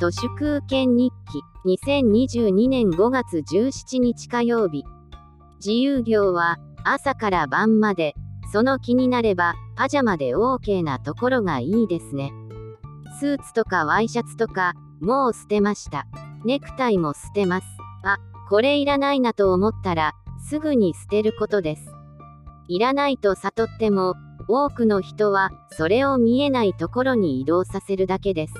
都市空権日記2022年5月17日火曜日自由業は朝から晩までその気になればパジャマで OK なところがいいですね。スーツとかワイシャツとかもう捨てました。ネクタイも捨てます。あこれいらないなと思ったらすぐに捨てることです。いらないと悟っても多くの人はそれを見えないところに移動させるだけです。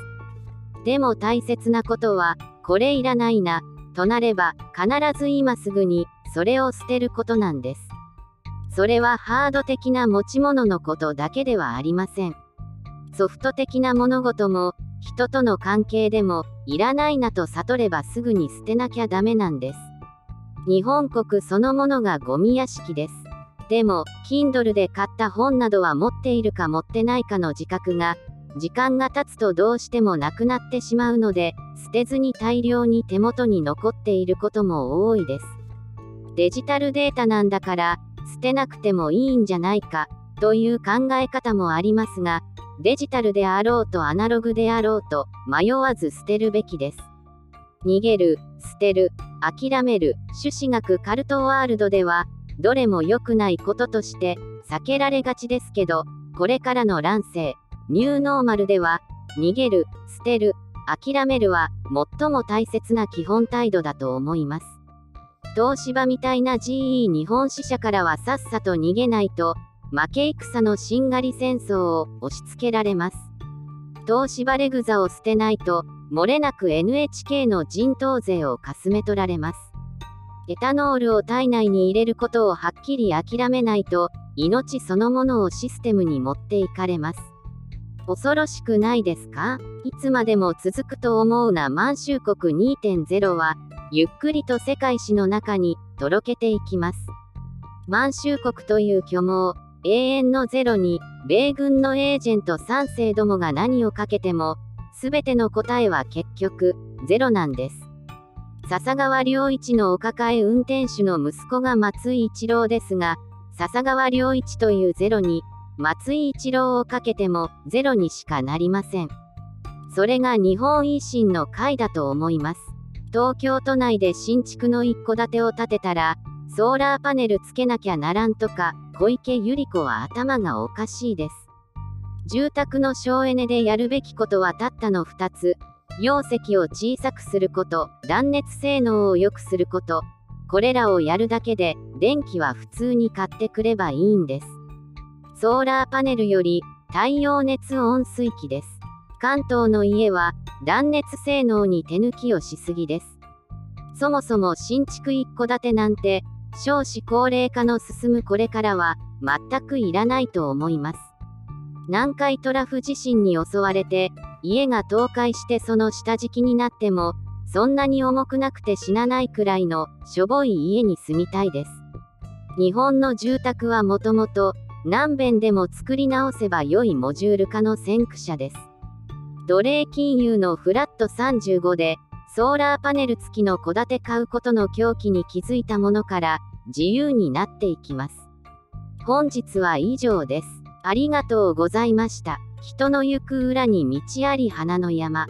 でも大切なことはこれいらないなとなれば必ず今すぐにそれを捨てることなんです。それはハード的な持ち物のことだけではありません。ソフト的な物事も人との関係でもいらないなと悟ればすぐに捨てなきゃダメなんです。日本国そのものがゴミ屋敷です。でも Kindle で買った本などは持っているか持ってないかの自覚が時間が経つとどうしてもなくなってしまうので捨てずに大量に手元に残っていることも多いです。デジタルデータなんだから捨てなくてもいいんじゃないかという考え方もありますがデジタルであろうとアナログであろうと迷わず捨てるべきです。逃げる捨てる諦める朱子学カルトワールドではどれも良くないこととして避けられがちですけどこれからの乱世ニューノーマルでは逃げる捨てる諦めるは最も大切な基本態度だと思います東芝みたいな GE 日本支社からはさっさと逃げないと負け戦のしんがり戦争を押し付けられます。東芝レグザを捨てないと、漏れなく NHK の人頭税をかすめ取られます。エタノールを体内に入れることをはっきり諦めないと、命そのものをシステムに持っていかれます。恐ろしくないですか？いつまでも続くと思うな満州国2.0は、ゆっくりと世界史の中にとろけていきます。満州国という虚妄、永遠のゼロに、米軍のエージェント3世どもが何をかけても、すべての答えは結局、ゼロなんです。笹川良一のお抱え運転手の息子が松井一郎ですが、笹川良一というゼロに、松井一郎をかけてもゼロにしかなりません。それが日本維新の会だと思います。東京都内で新築の一戸建てを建てたら、ソーラーパネルつけなきゃならんとか、小池百合子は頭がおかしいです。住宅の省エネでやるべきことはたったの2つ。容積を小さくすること、断熱性能を良くすること。これらをやるだけで、電気は普通に買ってくればいいんです。ソーラーパネルより、太陽熱温水器です。関東の家は、断熱性能に手抜きをしすぎです。そもそも新築一戸建てなんて、少子高齢化の進むこれからは、全くいらないと思います。南海トラフ地震に襲われて、家が倒壊してその下敷きになっても、そんなに重くなくて死なないくらいの、しょぼい家に住みたいです。日本の住宅はもともと、何遍でも作り直せば良いモジュール化の先駆者です。奴隷金融のフラット35で、ソーラーパネル付きの戸建て買うことの狂気に気づいたものから自由になっていきます。本日は以上です。ありがとうございました。人の行く裏に道あり花の山。